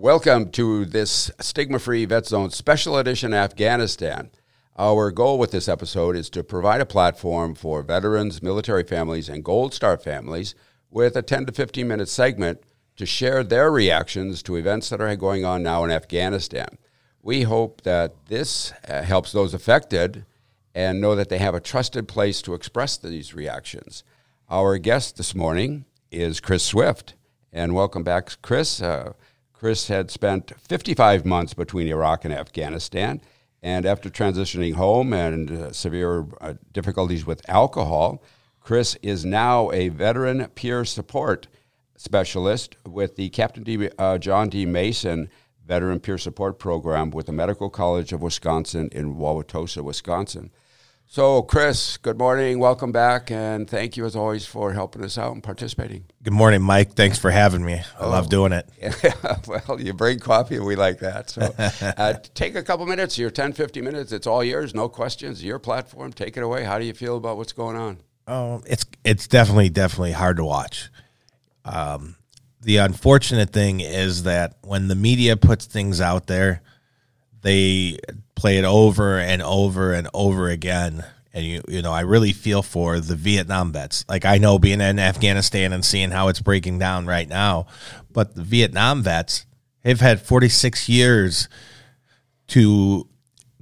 Welcome to this stigma free Vet Zone special edition Afghanistan. Our goal with this episode is to provide a platform for veterans, military families, and Gold Star families with a 10 to 15 minute segment to share their reactions to events that are going on now in Afghanistan. We hope that this uh, helps those affected and know that they have a trusted place to express these reactions. Our guest this morning is Chris Swift. And welcome back, Chris. Uh, Chris had spent 55 months between Iraq and Afghanistan. And after transitioning home and uh, severe uh, difficulties with alcohol, Chris is now a veteran peer support specialist with the Captain D, uh, John D. Mason Veteran Peer Support Program with the Medical College of Wisconsin in Wauwatosa, Wisconsin. So, Chris, good morning. Welcome back. And thank you, as always, for helping us out and participating. Good morning, Mike. Thanks for having me. I oh. love doing it. well, you bring coffee, and we like that. So, uh, take a couple minutes, your 10, 15 minutes. It's all yours, no questions. Your platform. Take it away. How do you feel about what's going on? Um, it's it's definitely definitely hard to watch. Um, the unfortunate thing is that when the media puts things out there, they play it over and over and over again. And you you know, I really feel for the Vietnam vets. Like I know being in Afghanistan and seeing how it's breaking down right now, but the Vietnam vets have had 46 years to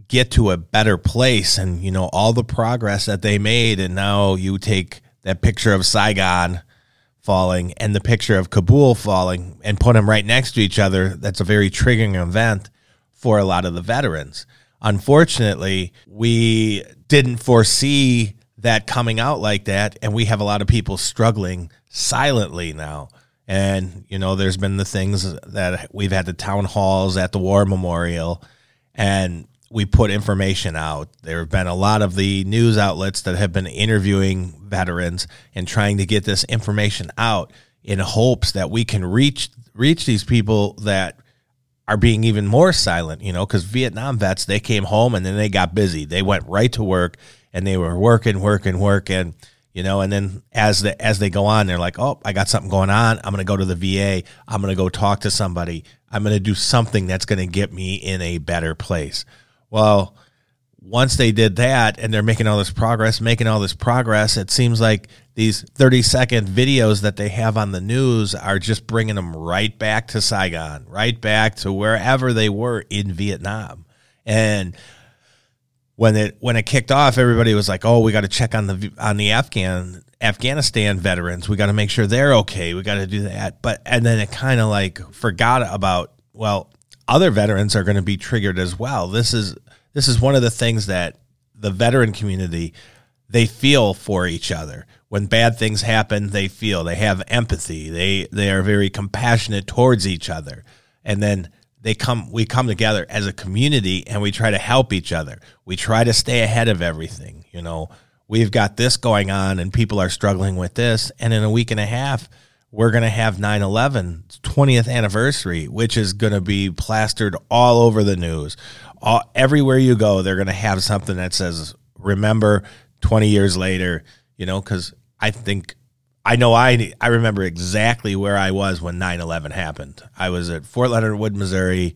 get to a better place and you know all the progress that they made and now you take that picture of Saigon falling and the picture of Kabul falling and put them right next to each other that's a very triggering event for a lot of the veterans. Unfortunately, we didn't foresee that coming out like that, and we have a lot of people struggling silently now. And, you know, there's been the things that we've had the town halls at the War Memorial, and we put information out. There have been a lot of the news outlets that have been interviewing veterans and trying to get this information out in hopes that we can reach reach these people that are being even more silent, you know, because Vietnam vets, they came home and then they got busy. They went right to work and they were working, working, working, you know, and then as the as they go on, they're like, Oh, I got something going on. I'm gonna go to the VA. I'm gonna go talk to somebody. I'm gonna do something that's gonna get me in a better place. Well, once they did that and they're making all this progress, making all this progress, it seems like these 30 second videos that they have on the news are just bringing them right back to Saigon, right back to wherever they were in Vietnam. And when it when it kicked off, everybody was like, "Oh, we got to check on the on the Afghan Afghanistan veterans. We got to make sure they're okay. We got to do that." But and then it kind of like forgot about well, other veterans are going to be triggered as well. This is this is one of the things that the veteran community they feel for each other. When bad things happen, they feel they have empathy. They they are very compassionate towards each other. And then they come we come together as a community and we try to help each other. We try to stay ahead of everything, you know. We've got this going on and people are struggling with this and in a week and a half we're going to have 9/11 20th anniversary, which is going to be plastered all over the news all, everywhere you go, they're going to have something that says, remember 20 years later, you know, because I think, I know I, I remember exactly where I was when 9 11 happened. I was at Fort Leonard Wood, Missouri,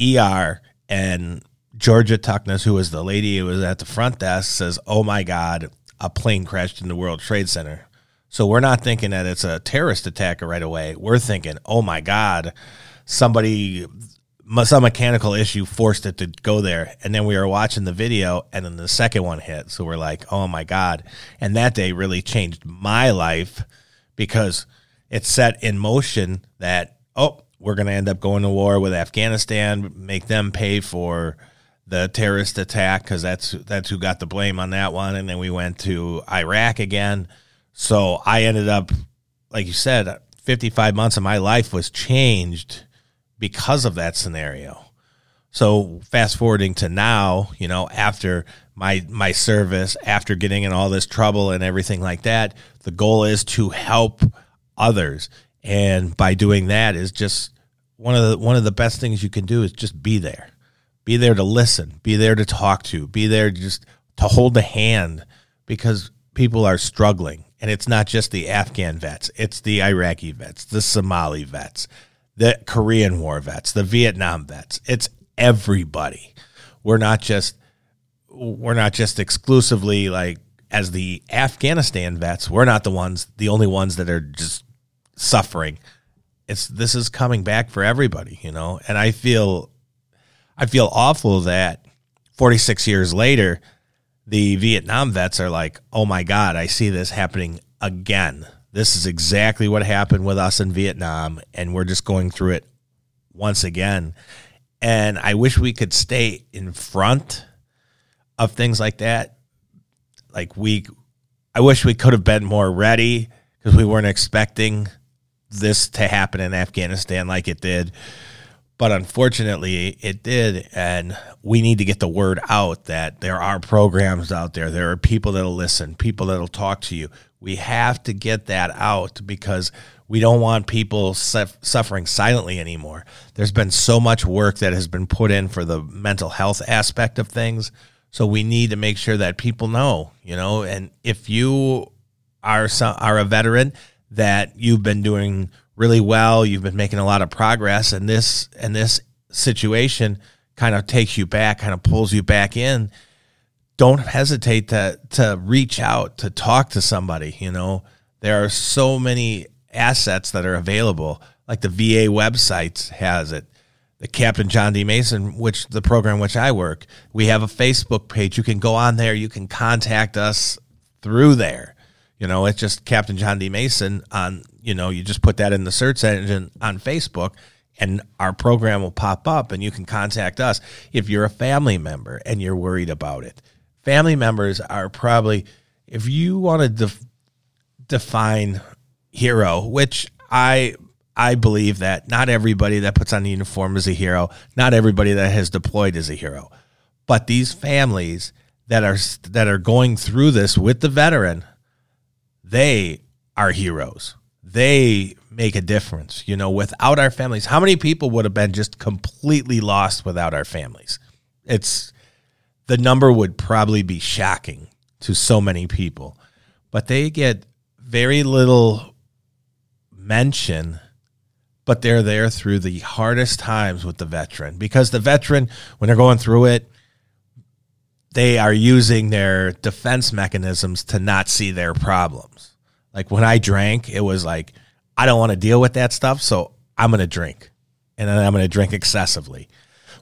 ER, and Georgia Tuckness, who was the lady who was at the front desk, says, Oh my God, a plane crashed in the World Trade Center. So we're not thinking that it's a terrorist attack right away. We're thinking, oh my God, somebody some mechanical issue forced it to go there. And then we were watching the video, and then the second one hit. So we're like, oh my God. And that day really changed my life because it set in motion that, oh, we're going to end up going to war with Afghanistan, make them pay for the terrorist attack because that's that's who got the blame on that one. And then we went to Iraq again. So I ended up, like you said, 55 months of my life was changed because of that scenario. So fast forwarding to now, you know, after my my service, after getting in all this trouble and everything like that, the goal is to help others. And by doing that is just one of the one of the best things you can do is just be there. Be there to listen, be there to talk to, be there just to hold the hand because people are struggling. And it's not just the Afghan vets, it's the Iraqi vets, the Somali vets, the Korean War vets, the Vietnam vets. It's everybody. We're not just we're not just exclusively like as the Afghanistan vets. We're not the ones, the only ones that are just suffering. It's this is coming back for everybody, you know. And I feel I feel awful that 46 years later, the Vietnam vets are like, "Oh my God, I see this happening again." This is exactly what happened with us in Vietnam, and we're just going through it once again. And I wish we could stay in front of things like that. Like we, I wish we could have been more ready because we weren't expecting this to happen in Afghanistan like it did. But unfortunately, it did. And we need to get the word out that there are programs out there. There are people that'll listen, people that'll talk to you. We have to get that out because we don't want people suffering silently anymore. There's been so much work that has been put in for the mental health aspect of things. So we need to make sure that people know, you know, and if you are some, are a veteran that you've been doing really well, you've been making a lot of progress and this and this situation kind of takes you back, kind of pulls you back in, don't hesitate to to reach out to talk to somebody you know? There are so many assets that are available like the VA website has it the Captain John D. Mason which the program which I work. We have a Facebook page. You can go on there. You can contact us through there you know it's just Captain John D Mason on you know you just put that in the search engine on Facebook and our program will pop up and you can contact us if you're a family member and you're worried about it family members are probably if you want to def- define hero, which I I believe that not everybody that puts on the uniform is a hero, not everybody that has deployed is a hero. But these families that are that are going through this with the veteran, they are heroes. They make a difference. You know, without our families, how many people would have been just completely lost without our families? It's the number would probably be shocking to so many people. But they get very little mention, but they're there through the hardest times with the veteran because the veteran, when they're going through it, they are using their defense mechanisms to not see their problems. Like when I drank, it was like, I don't want to deal with that stuff, so I'm going to drink. And then I'm going to drink excessively.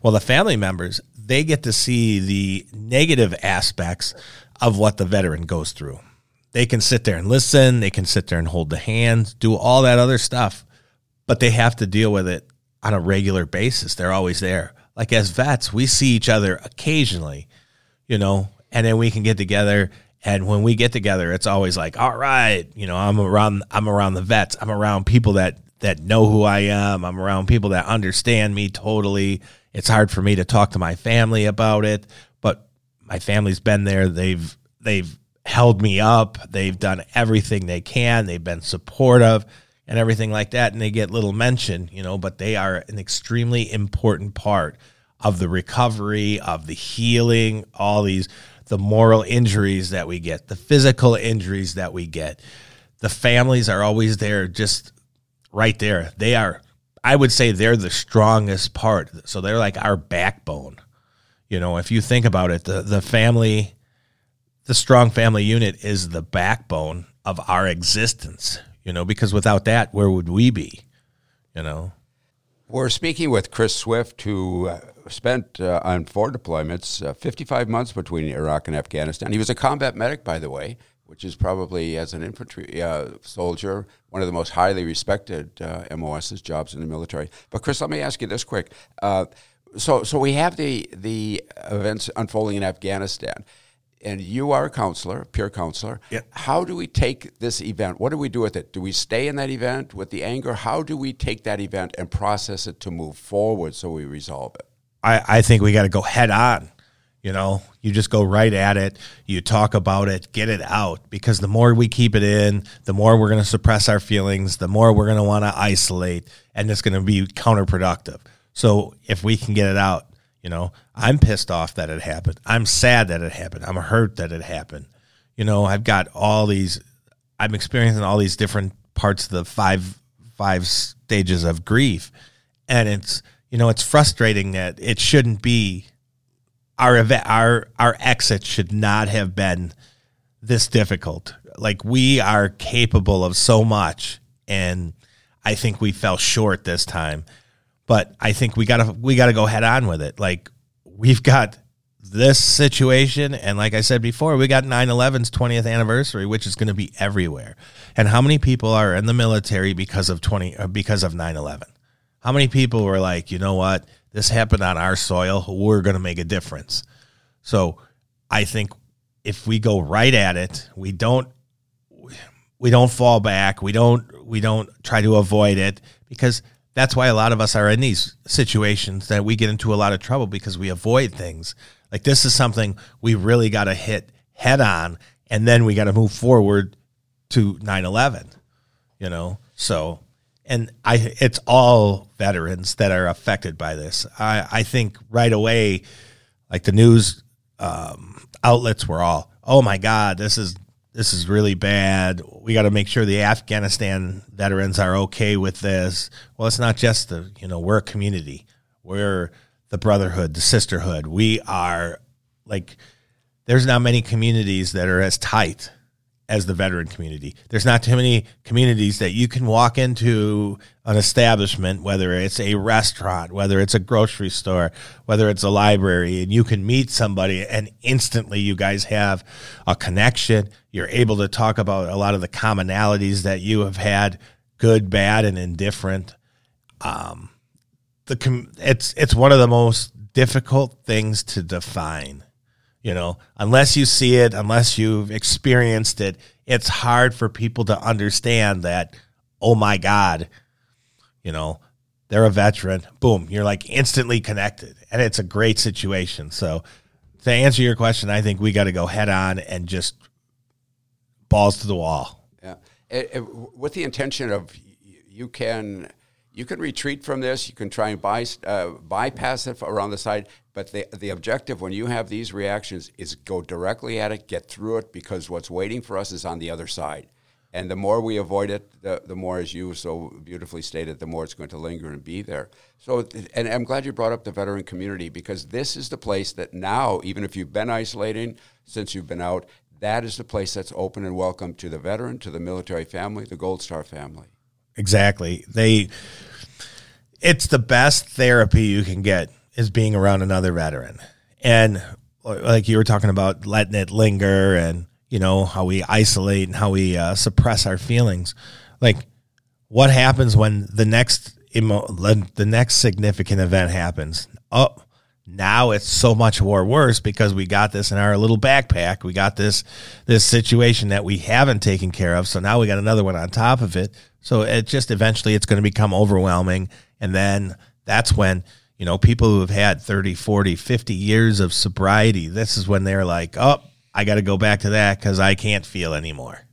Well, the family members, they get to see the negative aspects of what the veteran goes through. They can sit there and listen, they can sit there and hold the hand, do all that other stuff, but they have to deal with it on a regular basis. They're always there. Like as vets, we see each other occasionally, you know, and then we can get together and when we get together, it's always like, all right, you know, I'm around I'm around the vets. I'm around people that that know who I am. I'm around people that understand me totally it's hard for me to talk to my family about it, but my family's been there. They've they've held me up. They've done everything they can. They've been supportive and everything like that and they get little mention, you know, but they are an extremely important part of the recovery, of the healing, all these the moral injuries that we get, the physical injuries that we get. The families are always there just right there. They are I would say they're the strongest part. So they're like our backbone. You know, if you think about it, the the family, the strong family unit is the backbone of our existence. You know, because without that, where would we be? You know. We're speaking with Chris Swift, who uh, spent uh, on four deployments, uh, 55 months between Iraq and Afghanistan. He was a combat medic, by the way which is probably as an infantry uh, soldier one of the most highly respected uh, MOS's jobs in the military. But Chris, let me ask you this quick. Uh, so, so we have the the events unfolding in Afghanistan, and you are a counselor, peer counselor. Yep. How do we take this event? What do we do with it? Do we stay in that event with the anger? How do we take that event and process it to move forward so we resolve it? I, I think we got to go head on. You know, you just go right at it. You talk about it, get it out. Because the more we keep it in, the more we're going to suppress our feelings, the more we're going to want to isolate, and it's going to be counterproductive. So if we can get it out, you know, I'm pissed off that it happened. I'm sad that it happened. I'm hurt that it happened. You know, I've got all these, I'm experiencing all these different parts of the five five stages of grief, and it's you know it's frustrating that it shouldn't be our event our our exit should not have been this difficult. Like we are capable of so much, and I think we fell short this time. But I think we gotta we gotta go head on with it. Like we've got this situation and like i said before we got 9-11's 20th anniversary which is going to be everywhere and how many people are in the military because of 20 uh, because of 9-11 how many people were like you know what? This happened on our soil. We're going to make a difference. So i think if we go right at it we don't we don't fall back. We don't we don't try to avoid it because that's why a lot of us are in these situations that we get into a lot of trouble because we avoid things. Like this is something we really got to hit head on, and then we got to move forward to 9/11. You know, so and I it's all veterans that are affected by this. I I think right away, like the news um, outlets were all, oh my god, this is this is really bad. We got to make sure the Afghanistan veterans are okay with this. Well, it's not just the you know we're a community. We're the brotherhood, the sisterhood. We are like there's not many communities that are as tight as the veteran community. There's not too many communities that you can walk into an establishment, whether it's a restaurant, whether it's a grocery store, whether it's a library, and you can meet somebody and instantly you guys have a connection. You're able to talk about a lot of the commonalities that you have had, good, bad, and indifferent. Um, the com- it's it's one of the most difficult things to define. You know, unless you see it, unless you've experienced it, it's hard for people to understand that. Oh my God, you know, they're a veteran. Boom, you're like instantly connected, and it's a great situation. So, to answer your question, I think we got to go head on and just balls to the wall. Yeah, it, it, with the intention of you can you can retreat from this. You can try and by, uh, bypass it around the side. But the, the objective when you have these reactions is go directly at it, get through it, because what's waiting for us is on the other side. And the more we avoid it, the, the more, as you so beautifully stated, the more it's going to linger and be there. So, and I'm glad you brought up the veteran community because this is the place that now, even if you've been isolating since you've been out, that is the place that's open and welcome to the veteran, to the military family, the Gold Star family. Exactly. They it's the best therapy you can get is being around another veteran. And like you were talking about letting it linger and you know how we isolate and how we uh, suppress our feelings. Like what happens when the next emo- the next significant event happens? Oh, now it's so much more worse because we got this in our little backpack. We got this this situation that we haven't taken care of. So now we got another one on top of it. So it just eventually it's going to become overwhelming. And then that's when, you know, people who have had 30, 40, 50 years of sobriety, this is when they're like, oh, I got to go back to that because I can't feel anymore.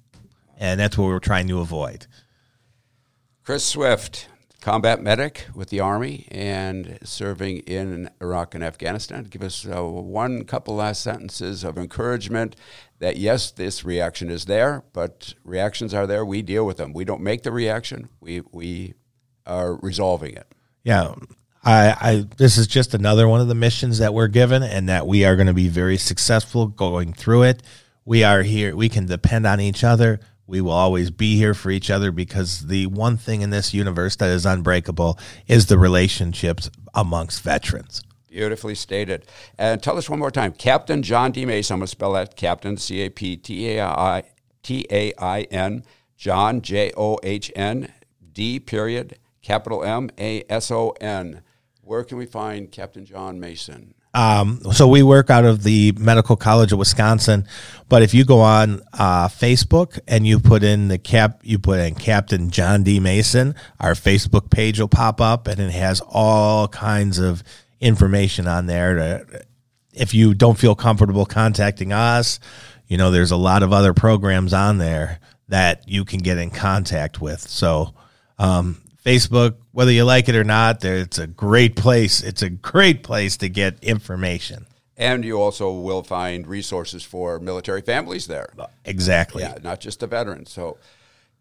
And that's what we're trying to avoid. Chris Swift, combat medic with the Army and serving in Iraq and Afghanistan. Give us uh, one couple last sentences of encouragement that yes, this reaction is there, but reactions are there. We deal with them. We don't make the reaction. We we are resolving it. Yeah. I, I this is just another one of the missions that we're given and that we are going to be very successful going through it. We are here. We can depend on each other. We will always be here for each other because the one thing in this universe that is unbreakable is the relationships amongst veterans. Beautifully stated. And tell us one more time. Captain John D. Mason. I'm going to spell that Captain, C A P T A I T A I N, John, J O H N, D, period, capital M A S O N. Where can we find Captain John Mason? Um, so we work out of the Medical College of Wisconsin, but if you go on uh, Facebook and you put in the cap, you put in Captain John D. Mason, our Facebook page will pop up, and it has all kinds of information on there. To, if you don't feel comfortable contacting us, you know there's a lot of other programs on there that you can get in contact with. So um, Facebook, whether you like it or not, it's a great place. It's a great place to get information. And you also will find resources for military families there. Exactly. Yeah, not just the veterans. So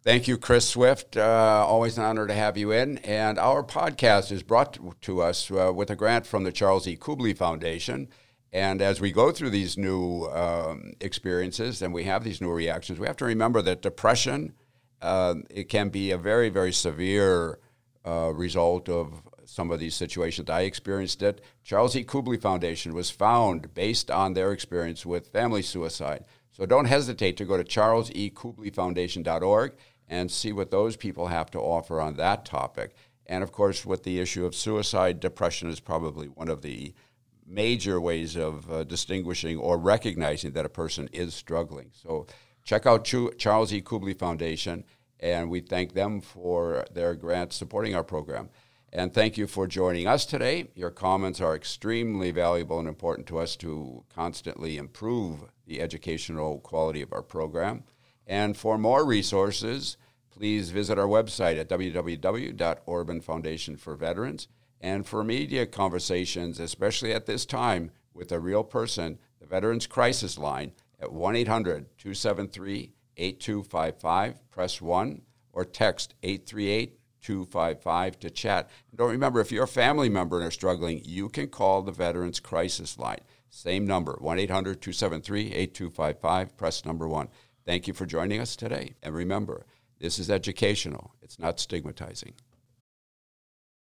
Thank you, Chris Swift. Uh, always an honor to have you in. And our podcast is brought to us uh, with a grant from the Charles E. Kubly Foundation. And as we go through these new um, experiences and we have these new reactions, we have to remember that depression uh, it can be a very, very severe uh, result of some of these situations. I experienced it. Charles E. Kubly Foundation was found based on their experience with family suicide. So don't hesitate to go to charlesekublyfoundation.org and see what those people have to offer on that topic. And of course, with the issue of suicide, depression is probably one of the major ways of uh, distinguishing or recognizing that a person is struggling. So check out Ch- Charles E. Kubly Foundation, and we thank them for their grant supporting our program. And thank you for joining us today. Your comments are extremely valuable and important to us to constantly improve the educational quality of our program. And for more resources, please visit our website at www.orban Foundation for Veterans. And for media conversations, especially at this time with a real person, the Veterans Crisis Line at 1 800 273 8255, press 1, or text 838 255 to chat. And don't remember, if you're a family member and are struggling, you can call the Veterans Crisis Line. Same number, 1 800 273 8255, press number 1. Thank you for joining us today. And remember, this is educational, it's not stigmatizing.